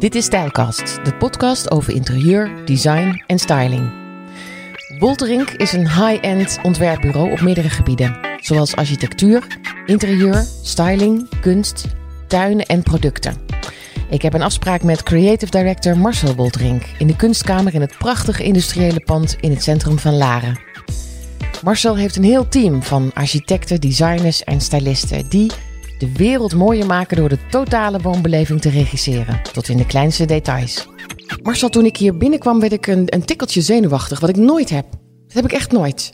Dit is Stijlkast, de podcast over interieur, design en styling. Wolterink is een high-end ontwerpbureau op meerdere gebieden, zoals architectuur, interieur, styling, kunst, tuinen en producten. Ik heb een afspraak met creative director Marcel Wolterink in de kunstkamer in het prachtige industriële pand in het centrum van Laren. Marcel heeft een heel team van architecten, designers en stylisten die de wereld mooier maken door de totale woonbeleving te regisseren, tot in de kleinste details. Marcel, toen ik hier binnenkwam, werd ik een, een tikkeltje zenuwachtig, wat ik nooit heb. Dat heb ik echt nooit.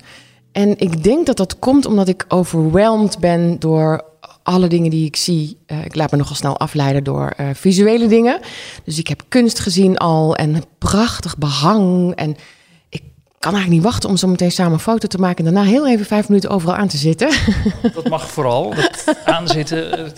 En ik denk dat dat komt omdat ik overweldigd ben door alle dingen die ik zie. Uh, ik laat me nogal snel afleiden door uh, visuele dingen. Dus ik heb kunst gezien al en prachtig behang en kan eigenlijk niet wachten om zo meteen samen een foto te maken en daarna heel even vijf minuten overal aan te zitten. Dat mag vooral. Dat aanzitten.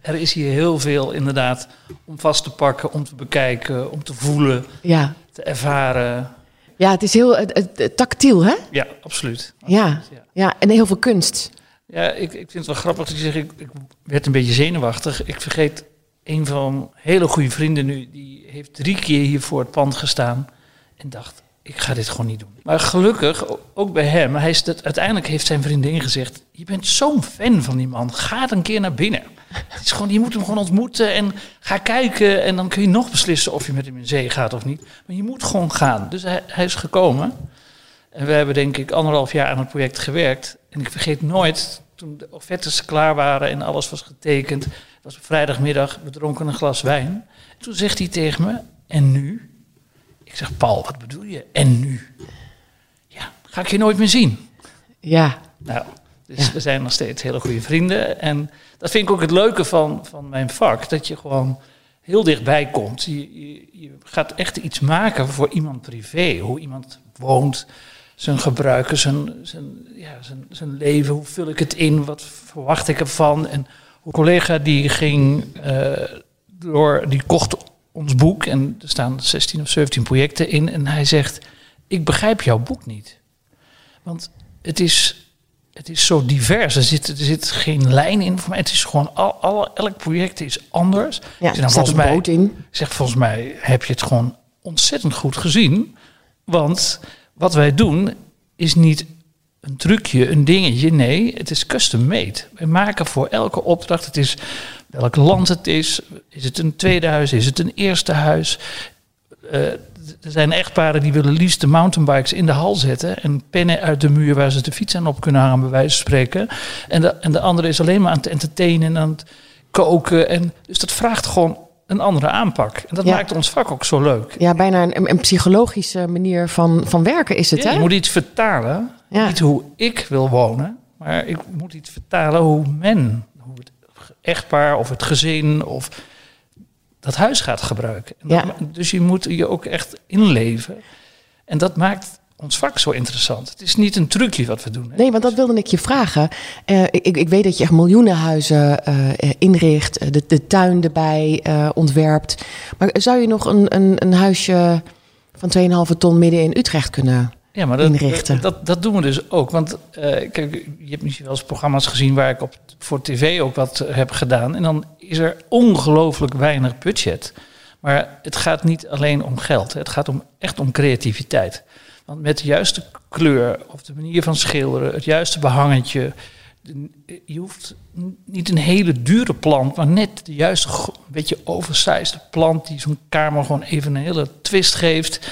Er is hier heel veel inderdaad om vast te pakken, om te bekijken, om te voelen, ja. te ervaren. Ja, het is heel tactiel, hè? Ja, absoluut. ja. ja, en heel veel kunst. Ja, ik, ik vind het wel grappig dat je zegt, ik, ik werd een beetje zenuwachtig. Ik vergeet een van hele goede vrienden nu, die heeft drie keer hier voor het pand gestaan en dacht, ik ga dit gewoon niet doen. Maar gelukkig, ook bij hem, hij uiteindelijk heeft zijn vriendin gezegd: Je bent zo'n fan van die man, ga een keer naar binnen. Het is gewoon, je moet hem gewoon ontmoeten en ga kijken. En dan kun je nog beslissen of je met hem in zee gaat of niet. Maar je moet gewoon gaan. Dus hij, is gekomen. En we hebben denk ik anderhalf jaar aan het project gewerkt. En ik vergeet nooit, toen de offertes klaar waren en alles was getekend. Het was vrijdagmiddag, we dronken een glas wijn. En toen zegt hij tegen me, en nu? Ik zeg, Paul, wat bedoel je? En nu? Ja, ga ik je nooit meer zien. Ja. Nou, dus we zijn nog steeds hele goede vrienden. En dat vind ik ook het leuke van, van mijn vak. Dat je gewoon heel dichtbij komt. Je, je, je gaat echt iets maken voor iemand privé. Hoe iemand woont, zijn gebruiken, zijn, zijn, ja, zijn, zijn leven. Hoe vul ik het in? Wat verwacht ik ervan? En een collega die ging uh, door, die kocht ons boek en er staan 16 of 17 projecten in. En hij zegt: Ik begrijp jouw boek niet. Want het is, het is zo divers. Er zit, er zit geen lijn in voor mij. Het is gewoon al, al, elk project is anders. Ja, er staat een boot in. Zeg, volgens mij heb je het gewoon ontzettend goed gezien. Want wat wij doen is niet een trucje, een dingetje. Nee, het is custom made. Wij maken voor elke opdracht. Het is welk land het is. Is het een tweede huis? Is het een eerste huis? Uh, er zijn echtparen die willen liefst de mountainbikes in de hal zetten en pennen uit de muur waar ze de fiets aan op kunnen hangen, bij wijze van spreken. En de, en de andere is alleen maar aan het entertainen en aan het koken. En, dus dat vraagt gewoon een andere aanpak. En dat maakt ons vak ook zo leuk. Ja, bijna een, een psychologische manier van, van werken is het. Ja, hè? Je moet iets vertalen. Niet hoe ik wil wonen, maar ik moet iets vertalen hoe men echtpaar of het gezin of dat huis gaat gebruiken. Ja. dus je moet je ook echt inleven. En dat maakt ons vak zo interessant. Het is niet een trucje wat we doen. Hè? Nee, want dat wilde ik je vragen. Uh, ik, ik, weet dat je echt miljoenen huizen uh, inricht, de, de, tuin erbij uh, ontwerpt. Maar zou je nog een, een, een huisje van 2,5 ton midden in Utrecht kunnen ja, maar dat, Dat, dat, doen we dus ook. Want uh, kijk, je hebt misschien wel eens programma's gezien waar ik op, voor tv ook wat heb gedaan. En dan is er ongelooflijk weinig budget. Maar het gaat niet alleen om geld. Het gaat om, echt om creativiteit. Want met de juiste kleur of de manier van schilderen, het juiste behangetje. Je hoeft niet een hele dure plant, maar net de juiste, beetje oversized plant die zo'n kamer gewoon even een hele twist geeft.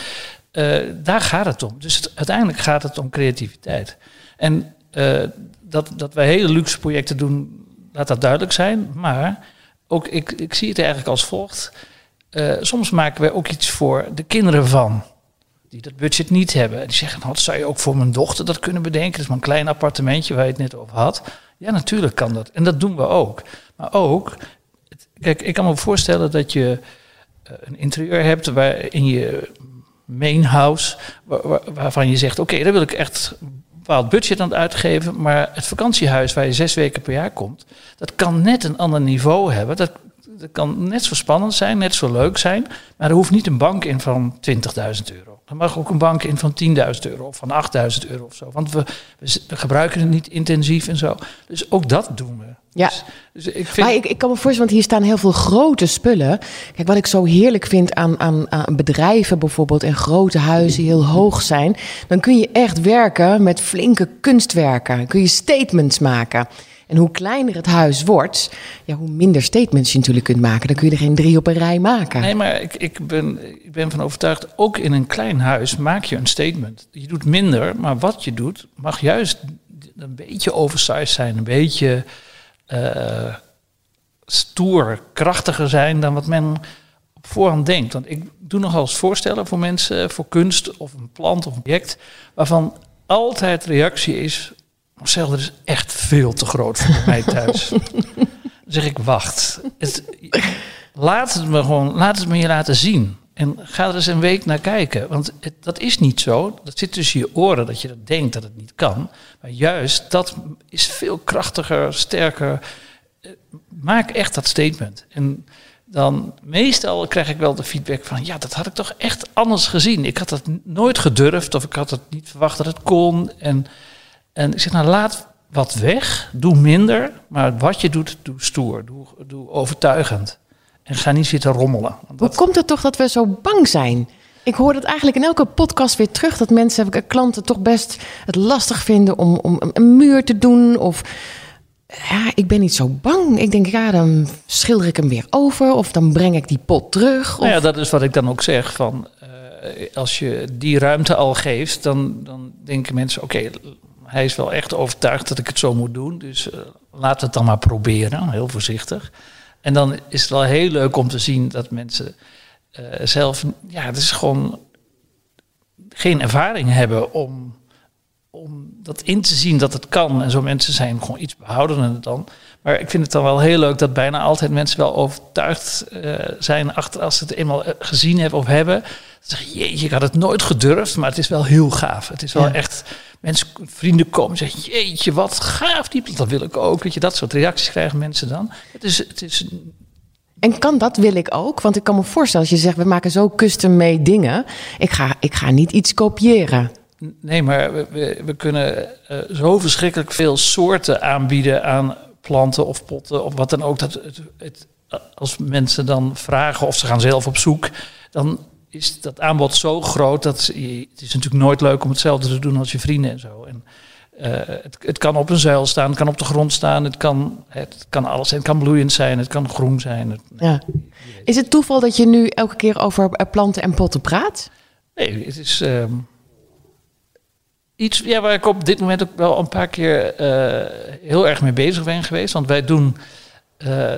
Uh, daar gaat het om. Dus uiteindelijk gaat het om creativiteit. En uh, dat, dat wij hele luxe projecten doen, laat dat duidelijk zijn. Maar ook ik, ik zie het eigenlijk als volgt. Uh, soms maken wij ook iets voor de kinderen van. Die dat budget niet hebben. Die zeggen, nou, zou je ook voor mijn dochter dat kunnen bedenken? Dat is een klein appartementje waar je het net over had. Ja, natuurlijk kan dat. En dat doen we ook. Maar ook, kijk, ik kan me voorstellen dat je een interieur hebt waarin je main house, waarvan je zegt, oké, daar wil ik echt een bepaald budget aan uitgeven, maar het vakantiehuis waar je zes weken per jaar komt, dat kan net een ander niveau hebben. Dat, het kan net zo spannend zijn, net zo leuk zijn. Maar er hoeft niet een bank in van 20.000 euro. Er mag ook een bank in van 10.000 euro of van 8.000 euro of zo. Want we, we, gebruiken het niet intensief en zo. Dus ook dat doen we. Ja. Dus, dus ik vind... Maar ik, ik kan me voorstellen, want hier staan heel veel grote spullen. Kijk, wat ik zo heerlijk vind aan, aan, aan bedrijven bijvoorbeeld en grote huizen die heel hoog zijn, dan kun je echt werken met flinke kunstwerken. Kun je statements maken. En hoe kleiner het huis wordt, ja, hoe minder statements je natuurlijk kunt maken. Dan kun je er geen drie op een rij maken. Nee, maar ik, ik, ben, ik ben van overtuigd, ook in een klein huis maak je een statement. Je doet minder, maar wat je doet mag juist een beetje oversized zijn. Een beetje uh, stoer, krachtiger zijn dan wat men op voorhand denkt. Want ik doe nogal eens voorstellen voor mensen, voor kunst of een plant of een object, waarvan altijd reactie is, Marcel, dat is echt veel te groot voor mij thuis. Dan zeg ik, wacht. Het, laat het me gewoon, laat het me je laten zien. En ga er eens een week naar kijken. Want dat is niet zo. Dat zit tussen je oren dat je dat denkt dat het niet kan. Maar juist dat is veel krachtiger, sterker. Eh, maak echt dat statement. En dan meestal krijg ik wel de feedback van ja, dat had ik toch echt anders gezien. Ik had dat nooit gedurfd of ik had het niet verwacht dat het kon. En en ik zeg, nou laat wat weg, doe minder, maar wat je doet, doe stoer, doe, doe overtuigend. En ga niet zitten rommelen. Hoe komt het toch dat we zo bang zijn? Ik hoor dat eigenlijk in elke podcast weer terug dat mensen, klanten toch best het lastig vinden om, om een muur te doen. Of ja, ik ben niet zo bang. Ik denk, ja, dan schilder ik hem weer over of dan breng ik die pot terug. Of... Nou ja, dat is wat ik dan ook zeg. Van, uh, als je die ruimte al geeft, dan, dan denken mensen, oké, hij is wel echt overtuigd dat ik het zo moet doen. Dus uh, laat het dan maar proberen, heel voorzichtig. En dan is het wel heel leuk om te zien dat mensen uh, zelf, ja, het is gewoon geen ervaring hebben om, om dat in te zien dat het kan. En zo mensen zijn gewoon iets behoudener dan. Maar ik vind het dan wel heel leuk dat bijna altijd mensen wel overtuigd uh, zijn achter als ze het eenmaal gezien hebben of hebben. Zeg jeetje, ik had het nooit gedurfd, maar het is wel heel gaaf. Het is wel ja. echt mensen, vrienden komen en zeggen, jeetje, wat gaaf die Dat wil ik ook. Weet je, dat soort reacties krijgen mensen dan. Het is, het is en kan dat wil ik ook? Want ik kan me voorstellen, als je zegt, we maken zo custom-made dingen. Ik ga, ik ga niet iets kopiëren. Nee, maar we, we kunnen uh, zo verschrikkelijk veel soorten aanbieden aan planten of potten of wat dan ook. Dat het, het, als mensen dan vragen of ze gaan zelf op zoek, dan is dat aanbod zo groot dat je, het is natuurlijk nooit leuk om hetzelfde te doen als je vrienden en zo. En uh, het, het, kan op een zuil staan, het kan op de grond staan, het kan, het kan alles zijn. Het kan bloeiend zijn, het kan groen zijn. Het, ja. Is het toeval dat je nu elke keer over eh, planten en potten praat? Nee, het is um, iets ja, waar ik op dit moment ook wel een paar keer uh, heel erg mee bezig ben geweest. Want wij doen uh,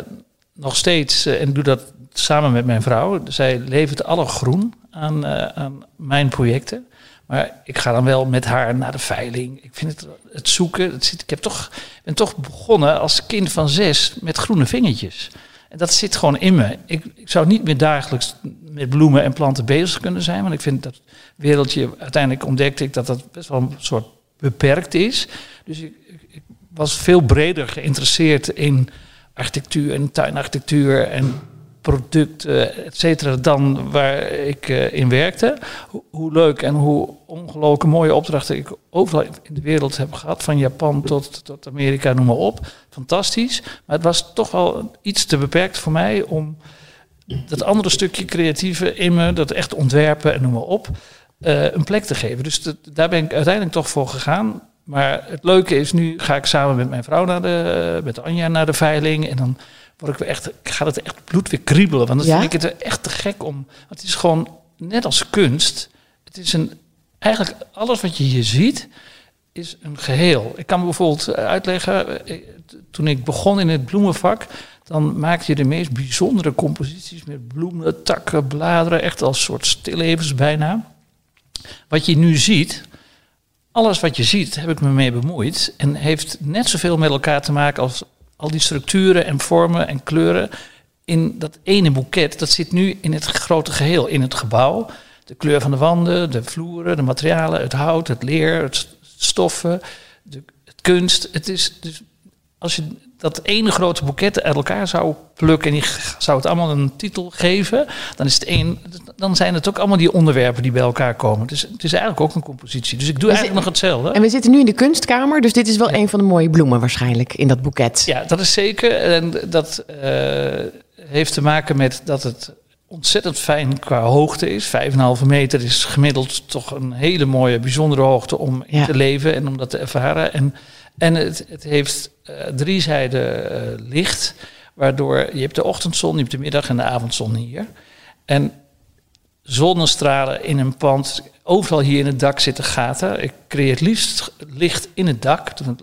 nog steeds, en doe dat samen met mijn vrouw. Zij levert alle groen aan, aan mijn projecten. Maar ik ga dan wel met haar naar de veiling. Ik vind het, het zoeken. Het ik heb toch, ben toch begonnen als kind van zes met groene vingertjes. En dat zit gewoon in me. Ik, ik zou niet meer dagelijks met bloemen en planten bezig kunnen zijn. Want ik vind dat wereldje, uiteindelijk ontdekte ik dat dat best wel een soort beperkt is. Dus ik, ik was veel breder geïnteresseerd in architectuur en tuinarchitectuur en producten, et cetera, dan waar ik uh, in werkte. Hoe, leuk en hoe ongelooflijk mooie opdrachten ik overal in de wereld heb gehad. Van Japan tot, tot Amerika, noem maar op. Fantastisch. Maar het was toch wel iets te beperkt voor mij om dat andere stukje creatieve in me, dat echt ontwerpen en noem maar op, uh, een plek te geven. Dus daar ben ik uiteindelijk toch voor gegaan. Maar het leuke is, nu ga ik samen met mijn vrouw naar de, met Anja naar de veiling. En dan word ik echt, gaat het echt bloed weer kriebelen. Want dan ja? vind ik het echt te gek om. Het is gewoon net als kunst. Het is een, eigenlijk alles wat je hier ziet, is een geheel. Ik kan me bijvoorbeeld uitleggen, toen ik begon in het bloemenvak, dan maakte je de meest bijzondere composities met bloemen, takken, bladeren, echt als soort stillevens bijna. Wat je nu ziet, alles wat je ziet, heb ik me mee bemoeid en heeft net zoveel met elkaar te maken als al die structuren en vormen en kleuren in dat ene boeket, dat zit nu in het grote geheel, in het gebouw. De kleur van de wanden, de vloeren, de materialen, het hout, het leer, het stoffen, de, het kunst. Het is dus als je dat ene grote boeket uit elkaar zou plukken en die zou het allemaal een titel geven, dan, is het één, dan zijn het ook allemaal die onderwerpen die bij elkaar komen. Dus het is eigenlijk ook een compositie. Dus ik doe eigenlijk nog hetzelfde. En we zitten nu in de kunstkamer, dus dit is wel een van de mooie bloemen waarschijnlijk in dat boeket. Ja, dat is zeker. En dat uh, heeft te maken met dat het ontzettend fijn qua hoogte is. 5,5 meter is gemiddeld toch een hele mooie, bijzondere hoogte om in te leven en om dat te ervaren. En, en het, het heeft uh, drie zijden uh, licht, waardoor je hebt de ochtendzon, je hebt de middag en de avondzon hier. En zonnestralen in een pand, overal hier in het dak zitten gaten. Ik creëer liefst licht in het dak. Het,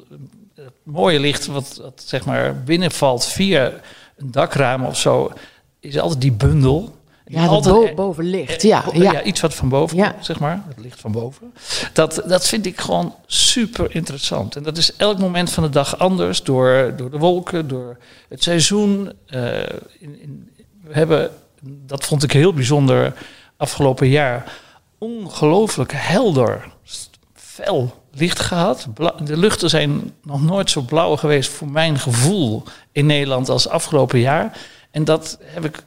mooie licht wat, wat zeg maar binnenvalt via een dakraam of zo, is altijd die bundel. Ja, altijd bo boven licht. Ja, ja. ja, iets wat van boven, ja. zeg maar. Het licht van boven. Dat, dat vind ik gewoon super interessant. En dat is elk moment van de dag anders. Door, door de wolken, door het seizoen. Uh, in, in, we hebben, dat vond ik heel bijzonder afgelopen jaar, ongelooflijk helder, fel licht gehad. De luchten zijn nog nooit zo blauw geweest voor mijn gevoel in Nederland als afgelopen jaar. En dat heb ik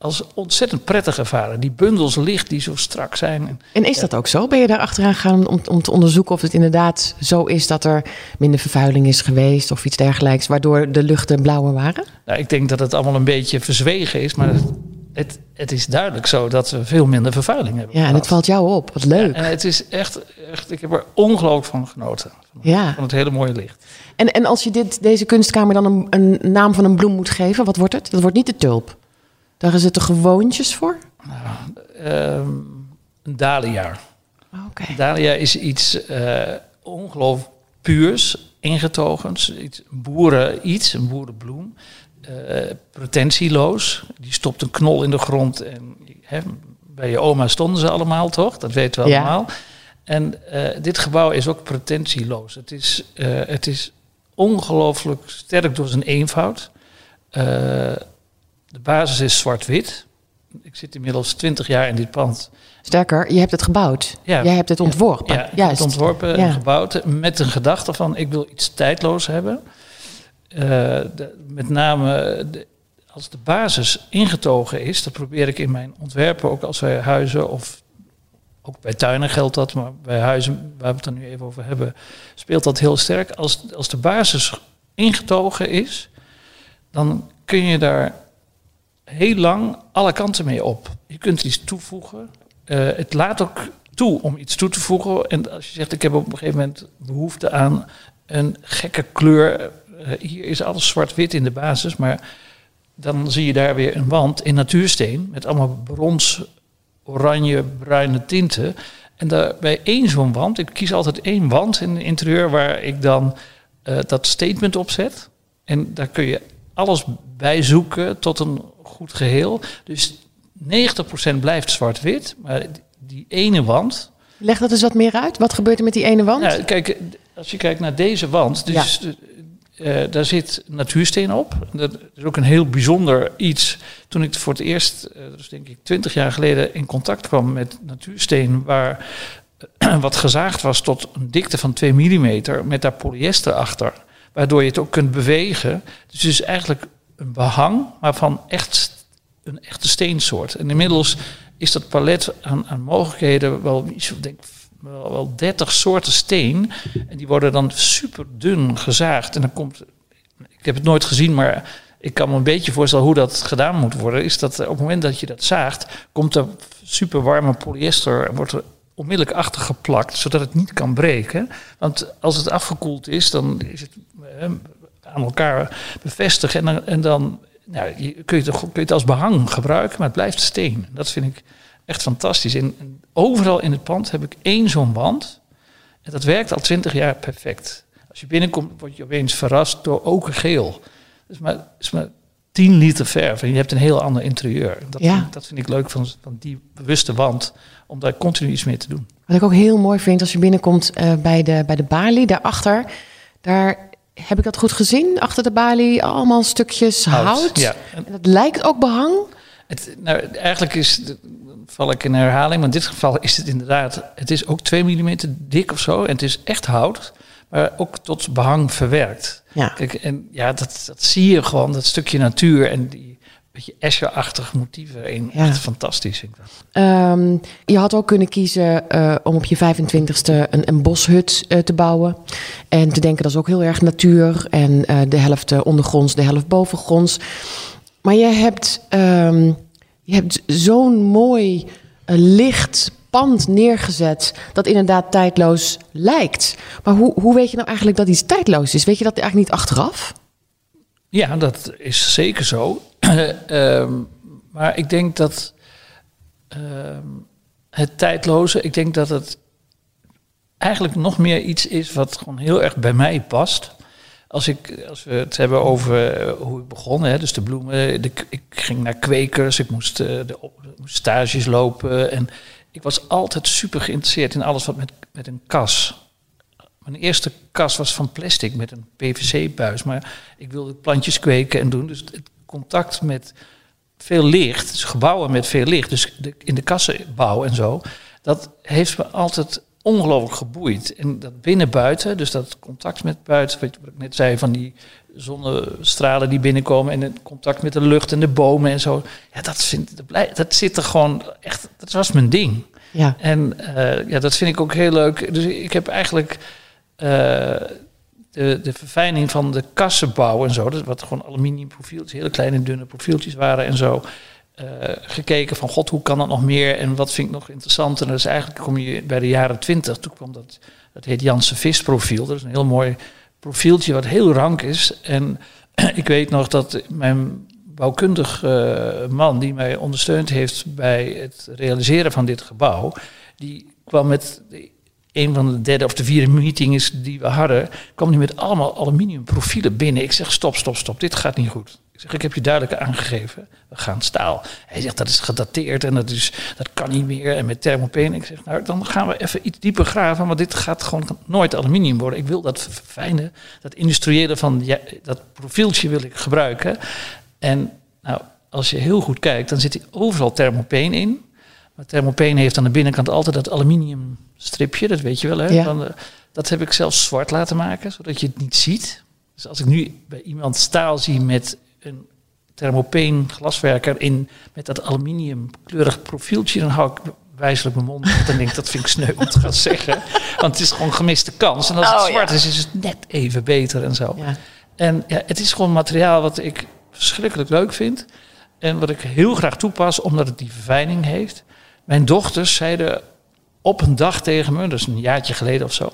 als ontzettend prettig ervaren. Die bundels licht die zo strak zijn. En is dat ook zo? Ben je daar achteraan gegaan om, om te onderzoeken of het inderdaad zo is dat er minder vervuiling is geweest of iets dergelijks, waardoor de luchten blauwer waren? Nou, ik denk dat het allemaal een beetje verzwegen is, maar het, het is duidelijk zo dat we veel minder vervuiling hebben. Ja, en het valt jou op. Wat leuk. en het is echt, echt, ik heb er ongelooflijk van genoten. Van, ja. van het hele mooie licht. En, en als je dit, deze kunstkamer dan een, een naam van een bloem moet geven, wat wordt het? Dat wordt niet de tulp. Daar zitten gewoontjes voor? Nou, um, een dahlia. Okay. Dahlia is iets uh, ongelooflijk puurs, ingetogens. Iets, boeren iets, een boerenbloem. Uh, pretentieloos. Die stopt een knol in de grond. En hè, bij je oma stonden ze allemaal, toch? Dat weten we ja. allemaal. En uh, dit gebouw is ook pretentieloos. Het is, het is ongelooflijk sterk door zijn eenvoud. De basis is zwart-wit. Ik zit inmiddels twintig jaar in dit pand. Sterker, je hebt het gebouwd. Ja. Jij hebt het ontworpen. Ja, ja het ontworpen en gebouwd met een gedachte van ik wil iets tijdloos hebben. Uh, de, met name de, als de basis ingetogen is, dat probeer ik in mijn ontwerpen, ook als wij huizen of ook bij tuinen geldt dat, maar bij huizen waar we het dan nu even over hebben, speelt dat heel sterk. Als, als de basis ingetogen is, dan kun je daar heel lang alle kanten mee op. Je kunt iets toevoegen. Uh, het laat ook toe om iets toe te voegen. En als je zegt, ik heb op een gegeven moment behoefte aan een gekke kleur. Uh, hier is alles zwart-wit in de basis, maar dan zie je daar weer een wand in natuursteen met allemaal brons, oranje, bruine tinten. En daar, bij één zo'n wand, ik kies altijd één wand in het interieur waar ik dan uh, dat statement op zet. En daar kun je alles bij zoeken tot een goed geheel. Dus 90% blijft zwart-wit, maar die ene wand. Leg dat eens wat meer uit. Wat gebeurt er met die ene wand? Nou, kijk, als je kijkt naar deze wand, dus ja. uh, daar zit natuursteen op. Dat is ook een heel bijzonder iets. Toen ik voor het eerst, uh, dus denk ik 20 jaar geleden, in contact kwam met natuursteen, waar uh, wat gezaagd was tot een dikte van 2 mm, met daar polyester achter. Waardoor je het ook kunt bewegen. Dus het is eigenlijk een behang, maar van echt een echte steensoort. En inmiddels is dat palet aan, aan mogelijkheden wel, denk, wel, wel 30 soorten steen. En die worden dan super dun gezaagd. En dan komt, ik heb het nooit gezien, maar ik kan me een beetje voorstellen hoe dat gedaan moet worden. Is dat op het moment dat je dat zaagt, komt er super warme polyester en wordt er onmiddellijk achter geplakt, zodat het niet kan breken. Want als het afgekoeld is, dan is het aan elkaar bevestigen. En dan, en dan nou, kun, je het, kun je het als behang gebruiken, maar het blijft steen. Dat vind ik echt fantastisch. En, overal in het pand heb ik één zo'n wand. En dat werkt al twintig jaar perfect. Als je binnenkomt, word je opeens verrast door okergeel. Dat is maar, is maar 10 liter verf en je hebt een heel ander interieur. Dat, ja. vind, dat vind ik leuk van, van die bewuste wand, om daar continu iets mee te doen. Wat ik ook heel mooi vind als je binnenkomt uh, bij, de, bij de balie, daarachter, daar heb ik dat goed gezien? Achter de balie allemaal stukjes hout. hout. Ja. En dat lijkt ook behang. Het, nou, eigenlijk is, val ik in herhaling, maar in dit geval is het inderdaad, het is ook 2 mm dik of zo. En het is echt hout. maar ook tot behang verwerkt. Ja. Kijk, en ja, dat, dat zie je gewoon, dat stukje natuur en die beetje Escher-achtige motieven erin. Ja. Echt fantastisch. vind ik dat. Ehm, je had ook kunnen kiezen eh, om op je 25ste een, een boshut eh, te bouwen. En te denken dat is ook heel erg natuur. En eh, de helft ondergronds, de helft bovengronds. Maar je hebt, ehm, je hebt zo'n mooi licht pand neergezet. dat inderdaad tijdloos lijkt. Maar hoe, hoe weet je nou eigenlijk dat iets tijdloos is? Weet je dat eigenlijk niet achteraf? Ja, dat is zeker zo. Ehm, maar ik denk dat ehm, het tijdloze, ik denk dat het eigenlijk nog meer iets is wat gewoon heel erg bij mij past. Als, ik, als we het hebben over eh, hoe ik begon, hè, dus de bloemen, de, ik ging naar kwekers, ik moest, eh, de, stages lopen. En ik was altijd super geïnteresseerd in alles wat met, met een kas. Mijn eerste kas was van plastic met een PVC-buis. Maar ik wilde plantjes kweken en doen. Dus het contact met veel licht, dus gebouwen met veel licht, dus de, in de kassenbouw en zo, dat heeft me altijd ongelooflijk geboeid. En dat binnen-buiten, dus dat contact met buiten, wat ik net zei, van die zonnestralen die binnenkomen en het contact met de lucht en de bomen en zo, ja, dat, vind, dat, blij- dat zit er gewoon echt, dat was mijn ding. Ja. En eh, ja, dat vind ik ook heel leuk. Dus ik heb eigenlijk eh, de, de verfijning van de kassenbouw en zo, dat wat gewoon aluminium profieltjes, hele kleine dunne profieltjes waren en zo. eh, gekeken van god, hoe kan dat nog meer en wat vind ik nog interessant? En dat is eigenlijk, kom je bij de jaren twintig, toen kwam dat, dat heet Janssen Vis profiel. Dat is een heel mooi profieltje wat heel rank is. En ik weet nog dat mijn bouwkundig eh, man die mij ondersteund heeft bij het realiseren van dit gebouw, die kwam met een van de derde of de vierde meetings die we hadden, kwam hij met allemaal aluminium profielen binnen. Ik zeg stop, stop, stop, dit gaat niet goed. Ik zeg, ik heb je duidelijk aangegeven, we gaan staal. Hij zegt, dat is gedateerd en dat, is, dat kan niet meer. En met thermopeen. Ik zeg, nou, dan gaan we even iets dieper graven, want dit gaat gewoon nooit aluminium worden. Ik wil dat fijne, dat industriële van dat profieltje wil ik gebruiken. En nou, als je heel goed kijkt, dan zit hij overal thermopeen in. Maar thermopeen heeft aan de binnenkant altijd dat aluminium stripje, dat weet je wel. Hè? Ja. Van, eh, dat heb ik zelfs zwart laten maken, zodat je het niet ziet. Dus als ik nu bij iemand staal zie met een thermopeen glaswerker in met dat aluminium kleurig profieltje, dan hou ik wijzelijk mijn mond en denk dat vind ik sneu om te gaan zeggen. Want het is gewoon gemiste kans. En als het Oh, zwart ja. is, is het net even beter en zo. Ja. En ja, het is gewoon materiaal wat ik verschrikkelijk leuk vind. En wat ik heel graag toepas, omdat het die verfijning heeft. Mijn dochters zeiden op een dag tegen me, dus een jaartje geleden of zo.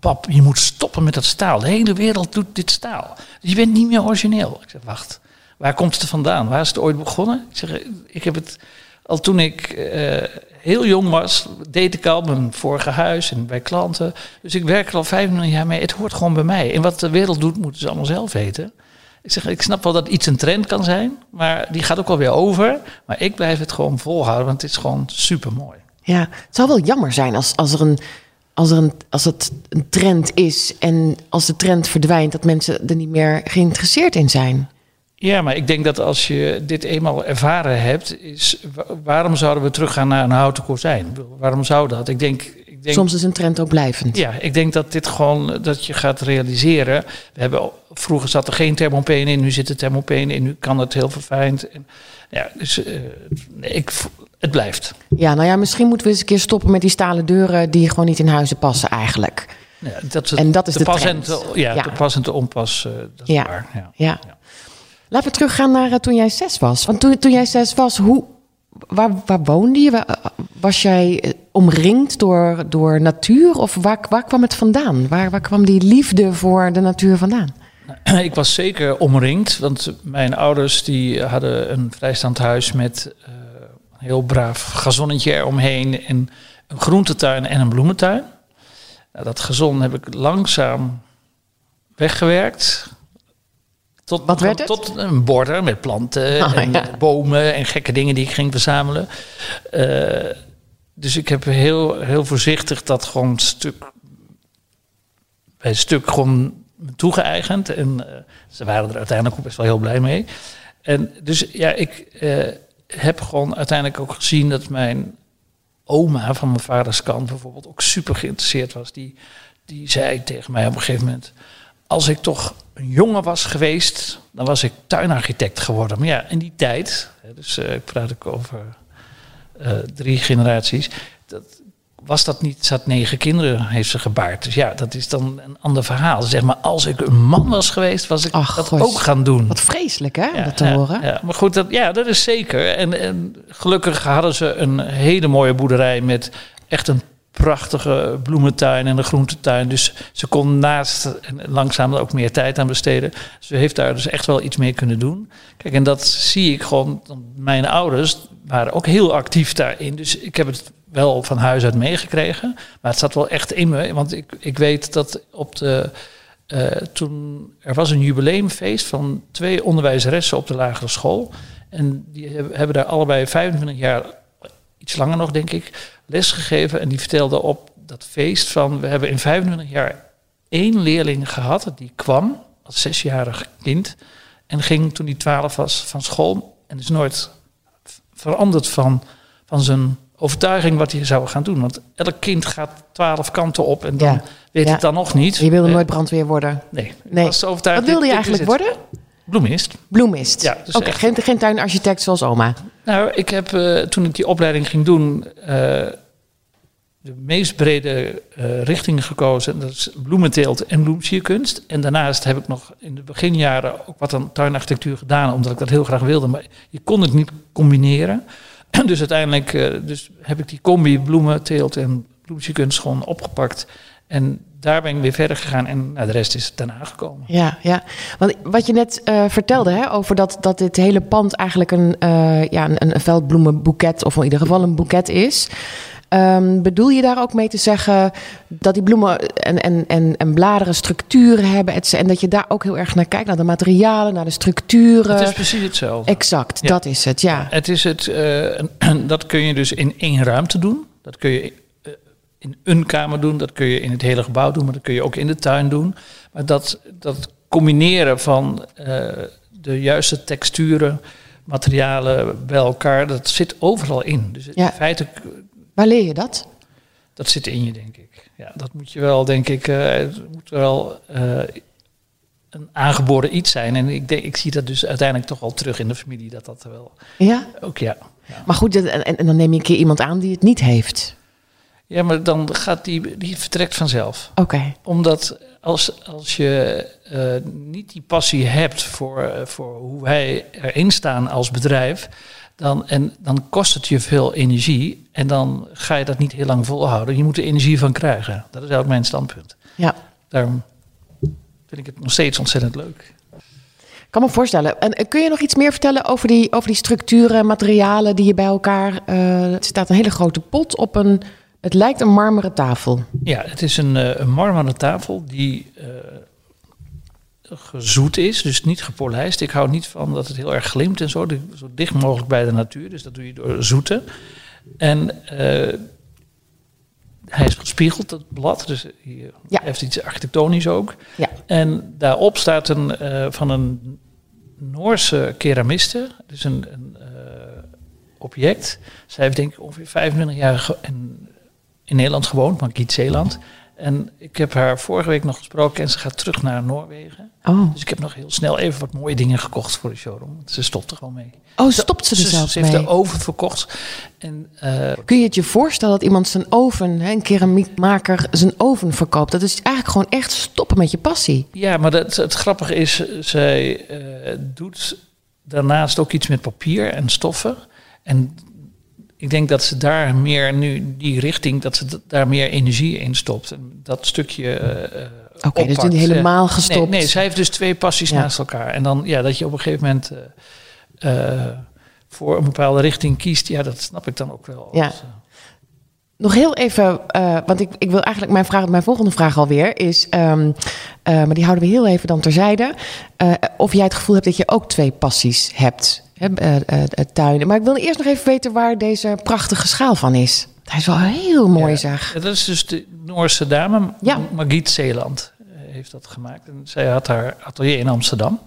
Pap, je moet stoppen met dat staal. De hele wereld doet dit staal. Je bent niet meer origineel. Ik zeg, wacht, waar komt het vandaan? Waar is het ooit begonnen? Ik zeg, ik heb het al toen ik eh, heel jong was, deed ik al mijn vorige huis en bij klanten. Dus ik werk er al 25 jaar mee. Het hoort gewoon bij mij. En wat de wereld doet, moeten ze allemaal zelf weten. Ik zeg, ik snap wel dat iets een trend kan zijn, maar die gaat ook alweer over. Maar ik blijf het gewoon volhouden, want het is gewoon super mooi. Ja, het zou wel jammer zijn als, als, er een, als, er een, als het een trend is en als de trend verdwijnt, dat mensen er niet meer geïnteresseerd in zijn. Ja, maar ik denk dat als je dit eenmaal ervaren hebt, is wa- waarom zouden we teruggaan naar een houten kozijn? Waarom zou dat? Ik denk, ik denk Soms is een trend ook blijvend. Ja, ik denk dat dit gewoon dat je gaat realiseren. We hebben vroeger zat er geen thermopeen in, nu zit er thermopeen in, nu kan het heel verfijnd. En, ja, dus eh, ik, het blijft. Ja, nou ja, misschien moeten we eens een keer stoppen met die stalen deuren die gewoon niet in huizen passen eigenlijk. Ja, dat het- En dat is de pas trend. en de, ja, Ja. de pas en de onpas. eh, dat is Ja. waar. Ja. Laten we teruggaan naar eh, toen jij zes was. Want toen, toen jij zes was, hoe, waar, waar woonde je? Was jij eh, omringd door, door natuur? Of waar, waar kwam het vandaan? Waar, waar kwam die liefde voor de natuur vandaan? Ik was zeker omringd, want mijn ouders die hadden een vrijstaand huis met eh, een heel braaf gazonnetje eromheen en een groentetuin en een bloementuin. Nou, dat gazon heb ik langzaam weggewerkt. Tot, Wat werd het? Tot een border met planten Oh, en ja. bomen en gekke dingen die ik ging verzamelen. Eh, dus ik heb heel, heel voorzichtig dat gewoon stuk bij stuk gewoon toegeëigend. En eh, ze waren er uiteindelijk ook best wel heel blij mee. En dus ja, ik eh, heb gewoon uiteindelijk ook gezien dat mijn oma van mijn vaders kant bijvoorbeeld ook super geïnteresseerd was. Die die zei tegen mij op een gegeven moment: Als ik toch een jongen was geweest, dan was ik tuinarchitect geworden. Maar ja, in die tijd, dus eh, ik praat ook over eh, drie generaties, dat, was dat niet, ze had negen kinderen, heeft ze gebaard. Dus ja, dat is dan een ander verhaal. Zeg maar, als ik een man was geweest, was ik Ach, dat ook gaan doen. Wat vreselijk, hè, Ja, dat te ja, horen. Ja, maar goed, dat, ja, dat is zeker. En, en gelukkig hadden ze een hele mooie boerderij met echt een prachtige bloementuin en een groentetuin. Dus ze kon naast langzaam ook meer tijd aan besteden. Ze heeft daar dus echt wel iets mee kunnen doen. Kijk, en dat zie ik gewoon. Mijn ouders waren ook heel actief daarin. Dus ik heb het wel van huis uit meegekregen. Maar het zat wel echt in me. Want ik, ik weet dat op de. eh, toen er was een jubileumfeest van twee onderwijzeressen op de lagere school. En die hebben daar allebei 25 jaar, iets langer nog denk ik, lesgegeven. En die vertelden op dat feest van, we hebben in 25 jaar één leerling gehad. Die kwam als zesjarig kind en ging toen hij 12 was van school. En is nooit veranderd van, van zijn overtuiging wat hij zou gaan doen. Want elk kind gaat twaalf kanten op en dan Ja. weet Ja. het dan nog niet. Je wilde nooit brandweer worden. Nee. Nee. Was Wat wilde je eigenlijk worden? Bloemist. Bloemist. Ja, dus Oké, geen, geen tuinarchitect zoals oma. Nou, ik heb eh, toen ik die opleiding ging doen, eh, de meest brede eh, richting gekozen. Dat is bloementeelt en bloemsierkunst. En daarnaast heb ik nog in de beginjaren ook wat aan tuinarchitectuur gedaan, omdat ik dat heel graag wilde. Maar je kon het niet combineren. Dus uiteindelijk dus heb ik die combi bloementeelt en bloemsierkunst gewoon opgepakt. En daar ben ik weer verder gegaan en nou, de rest is daarna gekomen. Ja, ja. Want wat je net eh, vertelde hè, over dat, dat dit hele pand eigenlijk een, eh, ja, een, een veldbloemenboeket, of in ieder geval een boeket is. Ehm, bedoel je daar ook mee te zeggen dat die bloemen en, en, en, en bladeren structuren hebben et en dat je daar ook heel erg naar kijkt, naar de materialen, naar de structuren? Het is precies hetzelfde. Exact, Ja. dat is het, ja. Het is het, eh, dat kun je dus in één ruimte doen. Dat kun je in een kamer doen, dat kun je in het hele gebouw doen, maar dat kun je ook in de tuin doen. Maar dat, dat combineren van eh, de juiste texturen, materialen bij elkaar, dat zit overal in. Dus Ja. in feite, Waar leer je dat? dat zit in je, denk ik. Ja, dat moet je wel, denk ik, het moet wel eh, een aangeboren iets zijn. En ik, denk, ik zie dat dus uiteindelijk toch wel terug in de familie, dat dat wel Ja. ook, ja. Maar goed, en dan neem je een keer iemand aan die het niet heeft. Ja, maar dan gaat die, die vertrekt vanzelf. Oké. Omdat als, als je eh, niet die passie hebt voor, eh, voor hoe wij erin staan als bedrijf, dan, en, dan kost het je veel energie en dan ga je dat niet heel lang volhouden. Je moet er energie van krijgen. Dat is eigenlijk mijn standpunt. Ja. Daarom vind ik het nog steeds ontzettend leuk. Ik kan me voorstellen. En eh, kun je nog iets meer vertellen over die, over die structuren, materialen die je bij elkaar. er staat een hele grote pot op een. Het lijkt een marmeren tafel. Ja, het is een, eh, een marmeren tafel die eh, gezoet is, dus niet gepolijst. Ik hou niet van dat het heel erg glimt en zo, zo dicht mogelijk bij de natuur. Dus dat doe je door zoeten. En eh, hij is gespiegeld, dat blad, dus hier Ja. heeft iets architectonisch ook. Ja. En daarop staat een van een Noorse keramiste, dus een, een object. Zij heeft denk ik ongeveer 25 jaar in, Nederland gewoond, maar Giet Zeeland. En ik heb haar vorige week nog gesproken en ze gaat terug naar Noorwegen. Oh, Dus ik heb nog heel snel even wat mooie dingen gekocht voor de showroom. want Ze stopt er gewoon mee. oh stopt ze er Ze, zelfs ze heeft mee? de oven verkocht. En eh, Kun je het je voorstellen dat iemand zijn oven, hè, een keramiekmaker, zijn oven verkoopt? Dat is eigenlijk gewoon echt stoppen met je passie. Ja, maar dat, het grappige is, zij eh, doet daarnaast ook iets met papier en stoffen. En ik denk dat ze daar meer nu die richting, dat ze daar meer energie in stopt. En dat stukje. eh, eh, Oké, dus niet helemaal Eh, gestopt. Nee, nee, zij heeft dus twee passies Ja. naast elkaar. En dan ja, dat je op een gegeven moment voor een bepaalde richting kiest. Ja, dat snap ik dan ook wel. Ja. Als, eh, Nog heel even, want ik, ik wil eigenlijk mijn, vraag, mijn volgende vraag alweer is, ehm, eh, maar die houden we heel even dan terzijde. Of jij het gevoel hebt dat je ook twee passies hebt, tuinen. Maar ik wil eerst nog even weten waar deze prachtige schaal van is. Hij is wel heel mooi, Ja. zeg. Dat is dus de Noorse dame, Ja. Margriet Zeeland, eh, heeft dat gemaakt. En zij had haar atelier in Amsterdam.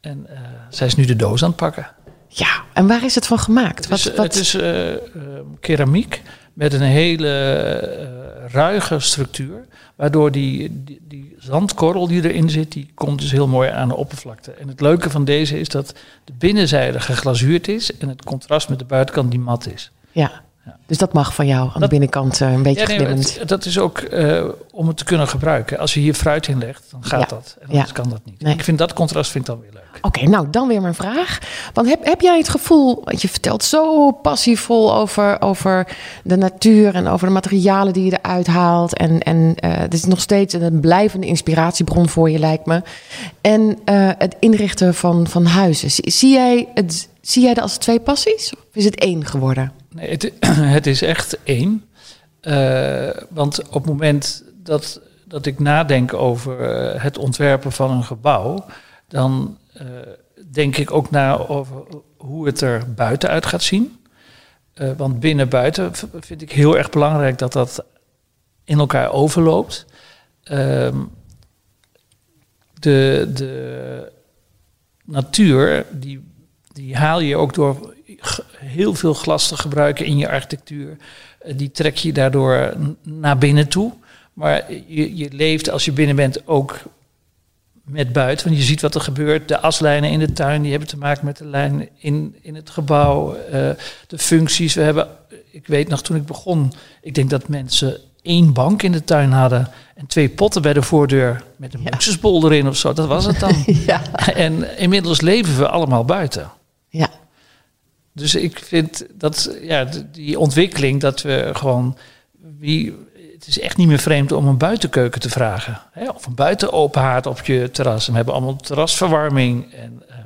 En eh, zij is nu de doos aan het pakken. Ja, en waar is het van gemaakt? Het is, Wat, eh, wat, Het is eh, eh, keramiek met een hele ruige structuur. Waardoor die, die, zandkorrel die erin zit, die komt dus heel mooi aan de oppervlakte. En het leuke van deze is dat de binnenzijde geglazuurd is en het contrast met de buitenkant die mat is. Ja. Dus dat mag van jou aan de binnenkant uh, een beetje ja, nee, Dat is ook uh, om het te kunnen gebruiken. Als je hier fruit in legt, dan gaat dat. En anders kan dat niet. Nee. Ik vind dat contrast vind ik dan weer leuk. Oké, nou dan weer mijn vraag. Want heb, heb jij het gevoel, want je vertelt zo passievol over, over de natuur en over de materialen die je eruit haalt. En, en uh, het is nog steeds een blijvende inspiratiebron voor je, lijkt me. En het inrichten van, van huizen. Zie, zie, jij het, zie jij dat als twee passies? Of is het één geworden? Nee, het, het is echt één. Uh, want op het moment dat, dat ik nadenk over uh, het ontwerpen van een gebouw, dan uh, denk ik ook na over hoe het er buiten uit gaat zien. want binnen buiten vind ik heel erg belangrijk dat dat in elkaar overloopt. Ehm, de, de natuur, die, die haal je ook door heel veel glas te gebruiken in je architectuur. Eh, die trek je daardoor naar binnen toe. Maar je, je leeft als je binnen bent ook met buiten. Want je ziet wat er gebeurt. De aslijnen in de tuin, die hebben te maken met de lijnen in, in het gebouw. Uh, de functies. We hebben, ik weet nog toen ik begon, ik denk dat mensen één bank in de tuin hadden en twee potten bij de voordeur met een ja. erin of zo. Dat was het dan. ja. En inmiddels leven we allemaal buiten. Dus ik vind dat ja, die ontwikkeling dat we gewoon. Wie, het is echt niet meer vreemd om een buitenkeuken te vragen. Hè? Of een buiten open haard op je terras. We hebben allemaal terrasverwarming. En, uh,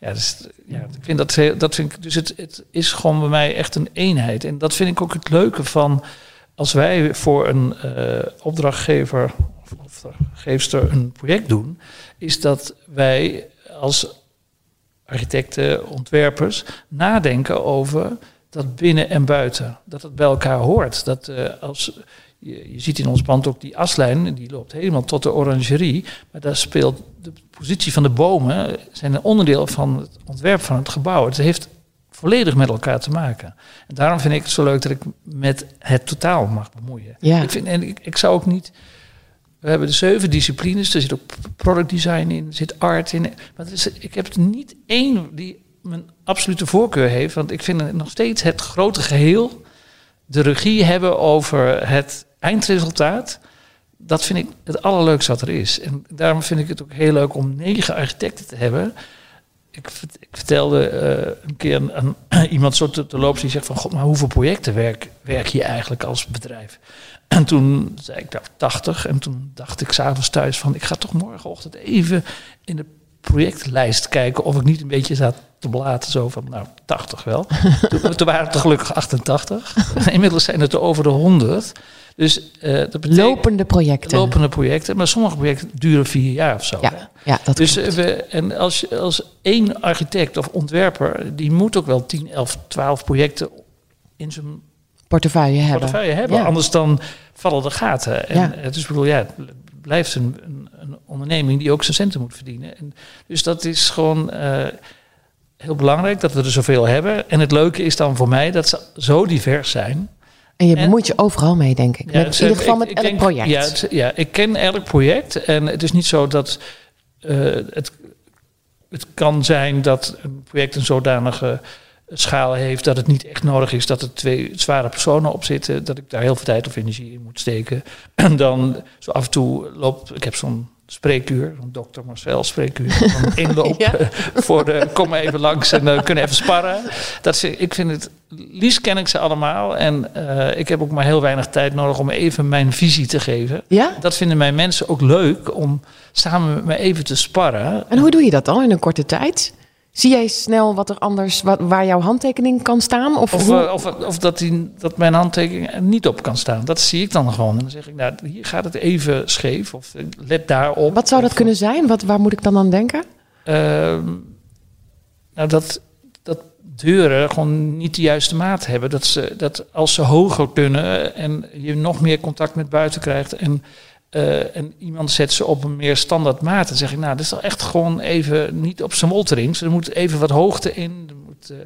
ja, dus, ja, ik vind dat, dat vind ik, dus het, het is gewoon bij mij echt een eenheid. En dat vind ik ook het leuke van als wij voor een uh, opdrachtgever of opdrachtgeefster een project doen, is dat wij als architecten, ontwerpers, nadenken over dat binnen en buiten. Dat het bij elkaar hoort. Dat uh, als, je, je, ziet in ons pand ook die aslijn, die loopt helemaal tot de orangerie. Maar daar speelt de positie van de bomen, zijn een onderdeel van het ontwerp van het gebouw. Het heeft volledig met elkaar te maken. En daarom vind ik het zo leuk dat ik met het totaal mag bemoeien. Ja. Ik vind, en ik, ik zou ook niet we hebben de zeven disciplines. Er zit ook product design in, er zit art in. Maar ik heb er niet één die mijn absolute voorkeur heeft. Want ik vind nog steeds het grote geheel. De regie hebben over het eindresultaat. Dat vind ik het allerleukste wat er is. En daarom vind ik het ook heel leuk om negen architecten te hebben. Ik, vertelde uh, een keer aan, iemand zo te, te lopen die zegt van... God, maar hoeveel projecten werk, werk je eigenlijk als bedrijf? En toen zei ik, nou, 80. En toen dacht ik s'avonds thuis van, ik ga toch morgenochtend even in de projectlijst kijken of ik niet een beetje zat te blaten. Zo van, nou, 80 wel. toen, toen, waren het er gelukkig 88. Inmiddels zijn het er over de 100. Dus, uh, dat betekent, lopende projecten. Lopende projecten. Maar sommige projecten duren vier jaar of zo. Ja, ja dat dus uh, we, En als, als één architect of ontwerper, die moet ook wel 10, 11, 12 projecten in zijn portefeuille hebben. Portefeuille hebben. Anders dan vallen de gaten. En ja. het is bedoel, ja, het blijft een, een, een, onderneming die ook zijn centen moet verdienen. En dus dat is gewoon uh, heel belangrijk dat we er zoveel hebben. En het leuke is dan voor mij dat ze zo divers zijn. En je bemoeit je overal mee, denk ik. Ja, in ieder geval met elk project. Ja, ja, ik ken elk project. En het is niet zo dat uh, het, het kan zijn dat een project een zodanige schaal heeft dat het niet echt nodig is dat er twee zware personen op zitten, dat ik daar heel veel tijd of energie in moet steken. En dan zo af en toe loopt, ik heb zo'n spreekuur, een dokter Marcel spreekuur, van inloop voor de kom maar even langs en uh, kunnen even sparren. Dat is, ik vind het, liefst ken ik ze allemaal en uh, ik heb ook maar heel weinig tijd nodig om even mijn visie te geven. Ja? Dat vinden mijn mensen ook leuk om samen met me even te sparren. En hoe doe je dat dan in een korte tijd? Zie jij snel wat er anders, wat, waar jouw handtekening kan staan? Of, of, uh, of, of, dat, die, dat mijn handtekening er niet op kan staan. Dat zie ik dan gewoon. En dan zeg ik, nou, hier gaat het even scheef. Of eh, let daarop. Wat zou dat of, kunnen zijn? Wat, waar moet ik dan aan denken? Uh, nou, dat, dat deuren gewoon niet de juiste maat hebben. Dat, ze, dat als ze hoger kunnen en je nog meer contact met buiten krijgt... en uh, en iemand zet ze op een meer standaard maat. Dan zeg ik, nou, dat is toch echt gewoon even niet op zijn molterings. Er moet even wat hoogte in. Er moet, uh,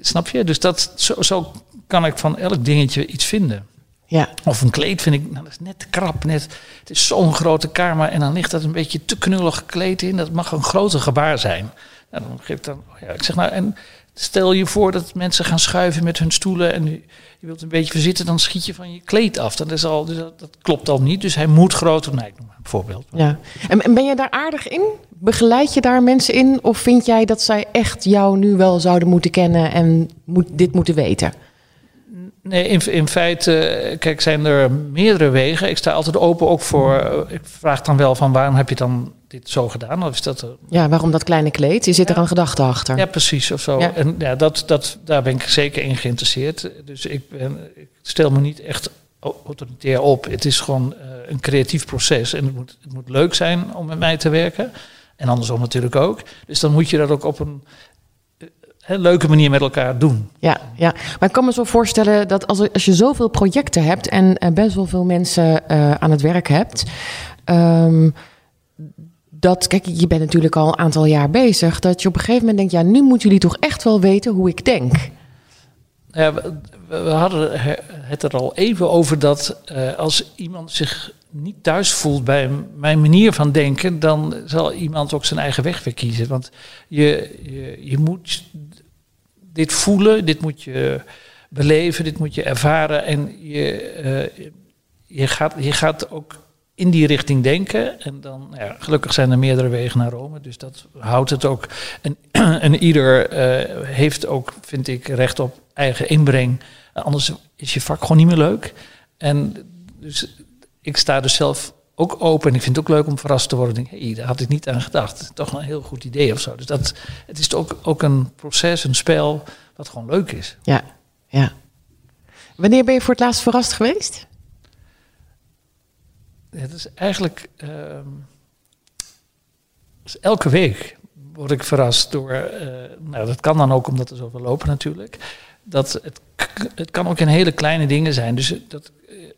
snap je? Dus dat, zo, zo kan ik van elk dingetje iets vinden. Ja, Of een kleed vind ik, nou, dat is net te krap. Net, het is zo'n grote kamer en dan ligt dat een beetje te knullig gekleed in. Dat mag een groter gebaar zijn. Dan dan, oh ja, ik zeg nou, en stel je voor dat mensen gaan schuiven met hun stoelen en je, wilt een beetje verzitten, dan schiet je van je kleed af. Dat, is al, dus dat, dat klopt al niet. Dus hij moet groter, nee, ik noem maar een voorbeeld. ja. En, en ben je daar aardig in? Begeleid je daar mensen in? Of vind jij dat zij echt jou nu wel zouden moeten kennen en moet, dit moeten weten? Nee, in, in feite, kijk, zijn er meerdere wegen. Ik sta altijd open ook voor. eh, Ik vraag dan wel van waarom heb je dan dit zo gedaan? Of is dat. Ja, waarom dat kleine kleed? Je zit er een gedachte achter. Ja, precies of zo. Ja. En ja, dat, dat, daar ben ik zeker in geïnteresseerd. Dus ik, ben, ik stel me niet echt au- autoritair op. Het is gewoon eh, een creatief proces. En het moet, het moet leuk zijn om met mij te werken. En andersom natuurlijk ook. Dus dan moet je dat ook op een eh, leuke manier met elkaar doen. Ja, ja, maar ik kan me zo voorstellen dat als, als je zoveel projecten hebt en eh, best wel veel mensen aan het werk hebt, ehm, dat, kijk, je bent natuurlijk al een aantal jaar bezig, dat je op een gegeven moment denkt, ja, nu moeten jullie toch echt wel weten hoe ik denk. Ja, we, hadden het er al even over dat eh, als iemand zich niet thuis voelt bij mijn manier van denken, dan zal iemand ook zijn eigen weg weer kiezen. Want je, je, je moet dit voelen, dit moet je beleven, dit moet je ervaren en je, eh, je, gaat, je gaat ook in die richting denken. En dan, nou ja, gelukkig zijn er meerdere wegen naar Rome, dus dat houdt het ook. En, en ieder eh, heeft ook, vind ik, recht op eigen inbreng. Anders is je vak gewoon niet meer leuk. En dus ik sta dus zelf ook open. En ik vind het ook leuk om verrast te worden. Hey, daar had ik niet aan gedacht. Toch een heel goed idee of zo. Dus dat, het is ook, ook een proces, een spel, wat gewoon leuk is. Ja, ja. Wanneer ben je voor het laatst verrast geweest? Het is eigenlijk ehm, dus elke week word ik verrast door. eh, nou, dat kan dan ook omdat er zoveel lopen natuurlijk. Dat het, het kan ook in hele kleine dingen zijn. Dus dat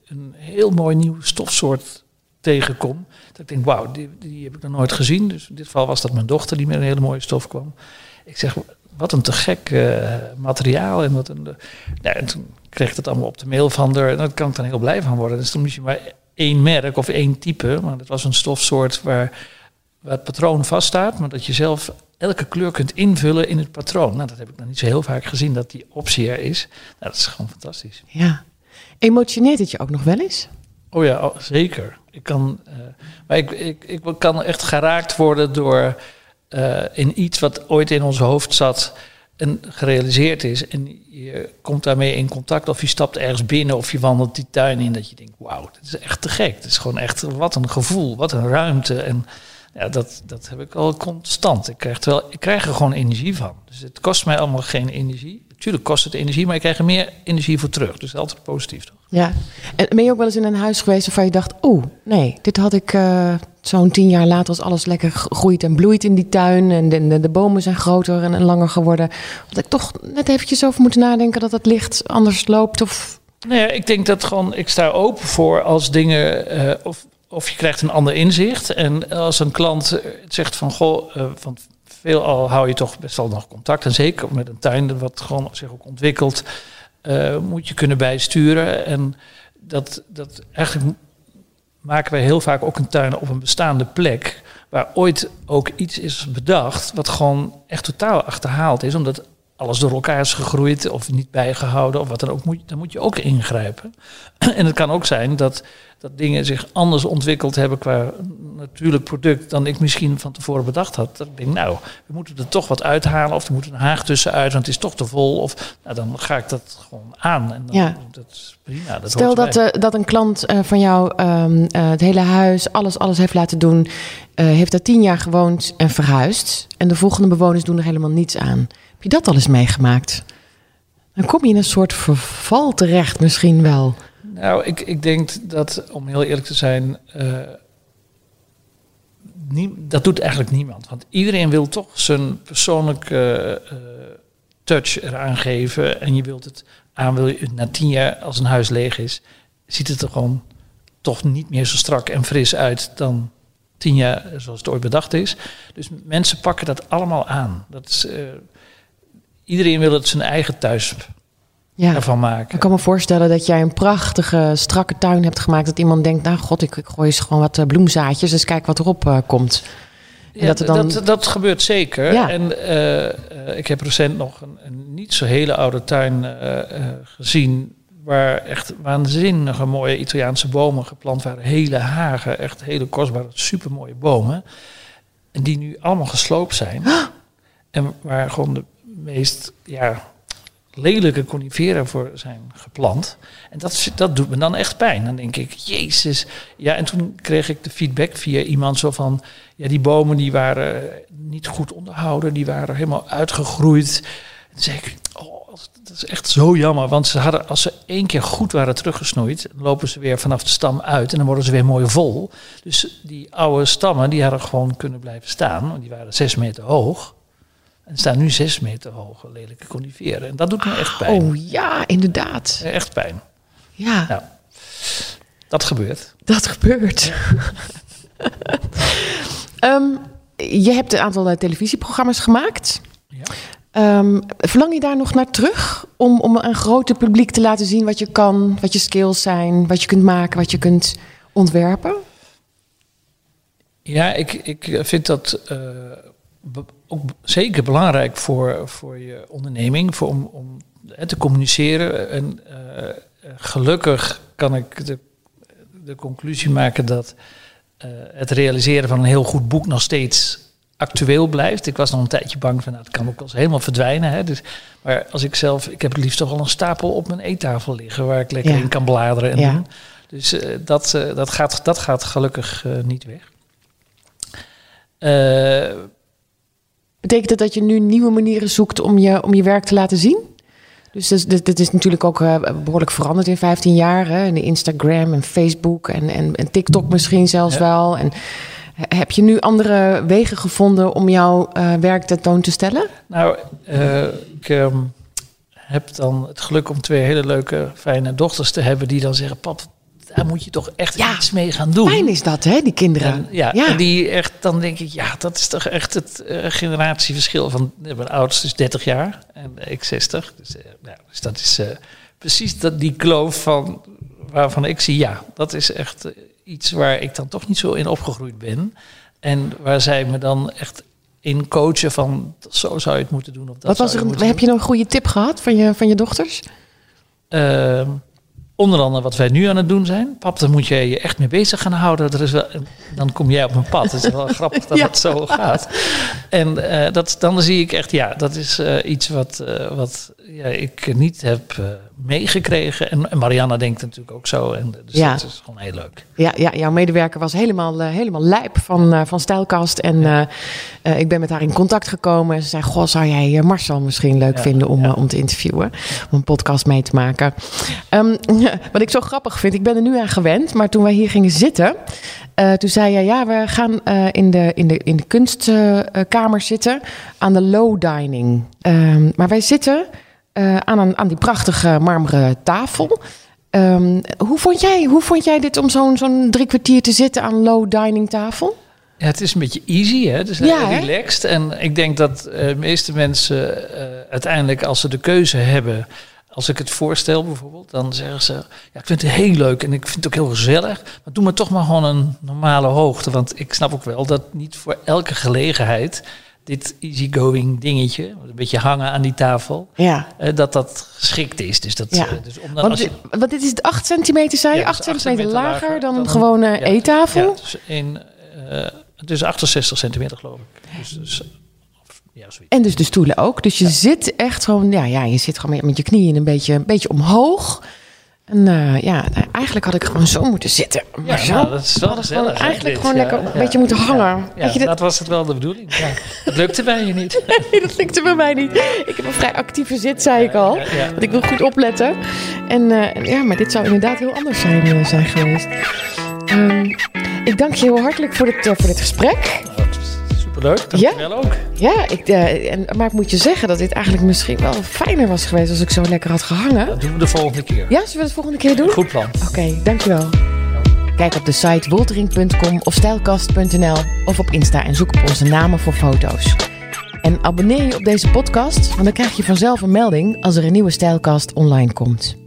een heel mooi nieuw stofsoort tegenkom. Dat ik denk, wauw, die, die heb ik nog nooit gezien. Dus in dit geval was dat mijn dochter die met een hele mooie stof kwam. Ik zeg, wat een te gek eh, materiaal. En, wat een, ja, en toen kreeg ik dat allemaal op de mail van haar. En daar kan ik dan heel blij van worden. Dus dan moest je maar één merk of één type. Maar dat was een stofsoort waar, waar het patroon vaststaat. Maar dat je zelf elke kleur kunt invullen in het patroon. Nou, dat heb ik nog niet zo heel vaak gezien, dat die optie er is. Nou, dat is gewoon fantastisch. Ja. Emotioneert het je ook nog wel eens? Oh ja, oh, zeker. Ik kan, eh, maar ik, ik, ik kan echt geraakt worden door eh, in iets wat ooit in ons hoofd zat en gerealiseerd is. En je komt daarmee in contact of je stapt ergens binnen of je wandelt die tuin in. Dat je denkt, wauw, dat is echt te gek. Het is gewoon echt, wat een gevoel, wat een ruimte. En ja, dat, dat heb ik al constant. Ik krijg, wel, ik krijg er gewoon energie van. Dus het kost mij allemaal geen energie. Tuurlijk kost het energie, maar ik krijg er meer energie voor terug. Dus altijd positief toch? Ja. En ben je ook wel eens in een huis geweest waarvan je dacht, oeh, nee, dit had ik eh, zo'n tien jaar later als alles lekker groeit en bloeit in die tuin en de, de, de bomen zijn groter en, en langer geworden. Had ik toch net eventjes over moeten nadenken dat het licht anders loopt of... Nou ja, ik denk dat gewoon, ik sta open voor als dingen, eh, of, of je krijgt een ander inzicht. En als een klant eh, zegt van, goh, want veelal hou je toch best wel nog contact. En zeker met een tuin wat gewoon zich ook ontwikkelt, eh, moet je kunnen bijsturen. En dat, dat eigenlijk maken wij heel vaak ook een tuin op een bestaande plek. Waar ooit ook iets is bedacht wat gewoon echt totaal achterhaald is. Omdat alles door elkaar is gegroeid of niet bijgehouden of wat dan ook. Moet, dan moet je ook ingrijpen. En het kan ook zijn dat, dat dingen zich anders ontwikkeld hebben qua natuurlijk product dan ik misschien van tevoren bedacht had. Dat ik denk, nou, we moeten er toch wat uithalen of er moet een haag tussenuit, want het is toch te vol. Of nou, dan ga ik dat gewoon aan. En dan, Ja. dat is prima. Dat Stel dat, eh, dat een klant eh, van jou ehm, eh, het hele huis, alles, alles heeft laten doen, heeft daar tien jaar gewoond en verhuisd. En de volgende bewoners doen er helemaal niets aan. Heb je dat al eens meegemaakt? Dan kom je in een soort verval terecht misschien wel. Nou, ik, ik denk dat, om heel eerlijk te zijn, eh, dat doet eigenlijk niemand. Want iedereen wil toch zijn persoonlijke eh, touch eraan geven. En je wilt het aan, wil je, na tien jaar, als een huis leeg is, ziet het er gewoon toch niet meer zo strak en fris uit dan tien jaar zoals het ooit bedacht is. Dus mensen pakken dat allemaal aan. Dat is, eh, iedereen wil het zijn eigen thuis Ja. ervan maken. Ik kan me voorstellen dat jij een prachtige, strakke tuin hebt gemaakt. Dat iemand denkt, nou god, ik, ik gooi eens gewoon wat eh, bloemzaadjes. Dus kijk wat erop eh, komt. En Ja, dat er dan- dat, dat gebeurt zeker. Ja. En eh, ik heb recent nog een, een niet zo hele oude tuin gezien. Waar echt waanzinnige mooie Italiaanse bomen geplant waren. Hele hagen, echt hele kostbare, supermooie bomen. En die nu allemaal gesloopt zijn. En waar gewoon de meest ja, lelijke coniferen voor zijn geplant. En dat, dat doet me dan echt pijn. Dan denk ik, jezus. Ja, en toen kreeg ik de feedback via iemand zo van... Ja, die bomen die waren niet goed onderhouden. Die waren helemaal uitgegroeid. En toen zei ik, oh, dat is echt zo jammer. Want ze hadden, als ze één keer goed waren teruggesnoeid... lopen ze weer vanaf de stam uit en dan worden ze weer mooi vol. Dus die oude stammen, die hadden gewoon kunnen blijven staan. Want die waren zes meter hoog. En staan nu zes meter hoge lelijke coniferen. En dat doet me echt pijn. Oh ja, inderdaad. Echt pijn. Ja, Nou, dat gebeurt. dat gebeurt. Ehm, je hebt een aantal eh, televisieprogramma's gemaakt. Ja. Ehm, verlang je daar nog naar terug? Om, om een groter publiek te laten zien wat je kan, wat je skills zijn, wat je kunt maken, wat je kunt ontwerpen? Ja, ik, ik vind dat eh, ook zeker belangrijk voor, voor je onderneming, voor om, om te communiceren. En eh, eh, gelukkig kan ik de, de conclusie maken dat eh, het realiseren van een heel goed boek nog steeds actueel blijft. Ik was nog een tijdje bang van, nou, het kan ook wel eens helemaal verdwijnen. Hè? Dus, maar als ik zelf, ik heb het liefst toch al een stapel op mijn eettafel liggen waar ik lekker Ja. in kan bladeren en Ja. doen. Dus dat, dat, gaat, dat gaat gelukkig niet weg. Betekent dat dat je nu nieuwe manieren zoekt om je, om je werk te laten zien? Dus dit, dit- dit is natuurlijk ook eh, behoorlijk veranderd in 15 jaar. Hè? De Instagram en Facebook en, en, en TikTok misschien zelfs Ja. wel. En he- heb je nu andere wegen gevonden om jouw eh, werk tentoon te stellen? nou, eh, ik ehm, heb dan het geluk om twee hele leuke, fijne dochters te hebben die dan zeggen: Pap, daar moet je toch echt Ja. iets mee gaan doen. Fijn is dat, hè, die kinderen. En, ja, Ja. en die echt, dan denk ik, ja, dat is toch echt het eh, generatieverschil van eh, mijn oudste is 30 jaar en ik 60. Dus, eh, ja, dus dat is precies dat, die kloof van waarvan ik zie, ja, dat is echt iets waar ik dan toch niet zo in opgegroeid ben. En waar zij me dan echt in coachen van zo zou je het moeten doen. Of dat Wat was er, je heb je nog een goede tip gehad van je, van je dochters? Ehm, onder andere wat wij nu aan het doen zijn. Pap, daar moet je je echt mee bezig gaan houden. Er is wel, dan kom jij op mijn pad. Het is wel grappig dat Ja. het zo gaat. En eh, dat, dan zie ik echt, ja, dat is eh, iets wat, eh, wat ja, ik niet heb meegekregen. En, Marianne denkt natuurlijk ook zo. En, dus Ja. dat is gewoon heel leuk. Ja, ja, jouw medewerker was helemaal, eh, helemaal lijp van, eh, van Stijlkast. En eh, ik ben met haar in contact gekomen. En ze zei, goh, zou jij Marcel misschien leuk Ja, vinden om, om te interviewen? Om een podcast mee te maken. Ehm, wat ik zo grappig vind, ik ben er nu aan gewend. Maar toen wij hier gingen zitten, toen zei jij... ja, we gaan in, de, in, de, in de kunstkamer zitten aan de low dining. Ehm, maar wij zitten eh, aan, een, aan die prachtige marmeren tafel... Ehm, hoe, vond jij, hoe vond jij dit om zo'n zo'n drie kwartier te zitten aan low dining tafel? Ja, het is een beetje easy, hè? Het is Ja, heel hè? relaxed. En ik denk dat eh, de meeste mensen eh, uiteindelijk, als ze de keuze hebben... Als ik het voorstel bijvoorbeeld, dan zeggen ze... Ja, ik vind het heel leuk en ik vind het ook heel gezellig. Maar doe maar toch maar gewoon een normale hoogte. Want ik snap ook wel dat niet voor elke gelegenheid... dit easygoing dingetje, een beetje hangen aan die tafel... Ja. eh, dat dat geschikt is. Dus, dat, Ja. eh, dus om dan, Want, als je, dit- want dit is 8 centimeter, zei je? Ja, 8 dus centimeter lager, dan, een gewone ja, eettafel? Dus, een, eh, dus 68 centimeter geloof ik. Dus, dus, ja. En dus de stoelen ook. Dus je zit echt gewoon, ja, ja, je zit gewoon met, met je knieën een beetje, een beetje omhoog. En eh, ja, nou, eigenlijk had ik gewoon zo moeten zitten. Maar Ja, zo nou, dat is wel gezellig. gewoon eigenlijk dit. gewoon Ja, lekker een ja, beetje moeten hangen. Ja, je, dat, dat was het wel de bedoeling. Ja. Het lukte bij je niet. Nee, dat lukte bij mij niet. Ik heb een vrij actieve zit, zei ik al. Want ik wil goed opletten. En eh, ja, maar dit zou inderdaad heel anders zijn, eh, zijn geweest. Ehm, ik dank je heel hartelijk voor dit, voor dit gesprek. Superleuk. Dankjewel ook. Ja, ik, eh, en, maar ik moet je zeggen dat dit eigenlijk misschien wel fijner was geweest als ik zo lekker had gehangen. Dat doen we de volgende keer. Ja, zullen we het de volgende keer doen? Goed plan. Oké, dankjewel. Kijk op de site woltering.com of stijlkast.nl of op Insta en zoek op onze namen voor foto's. En abonneer je op deze podcast, want dan krijg je vanzelf een melding als er een nieuwe Stijlkast online komt.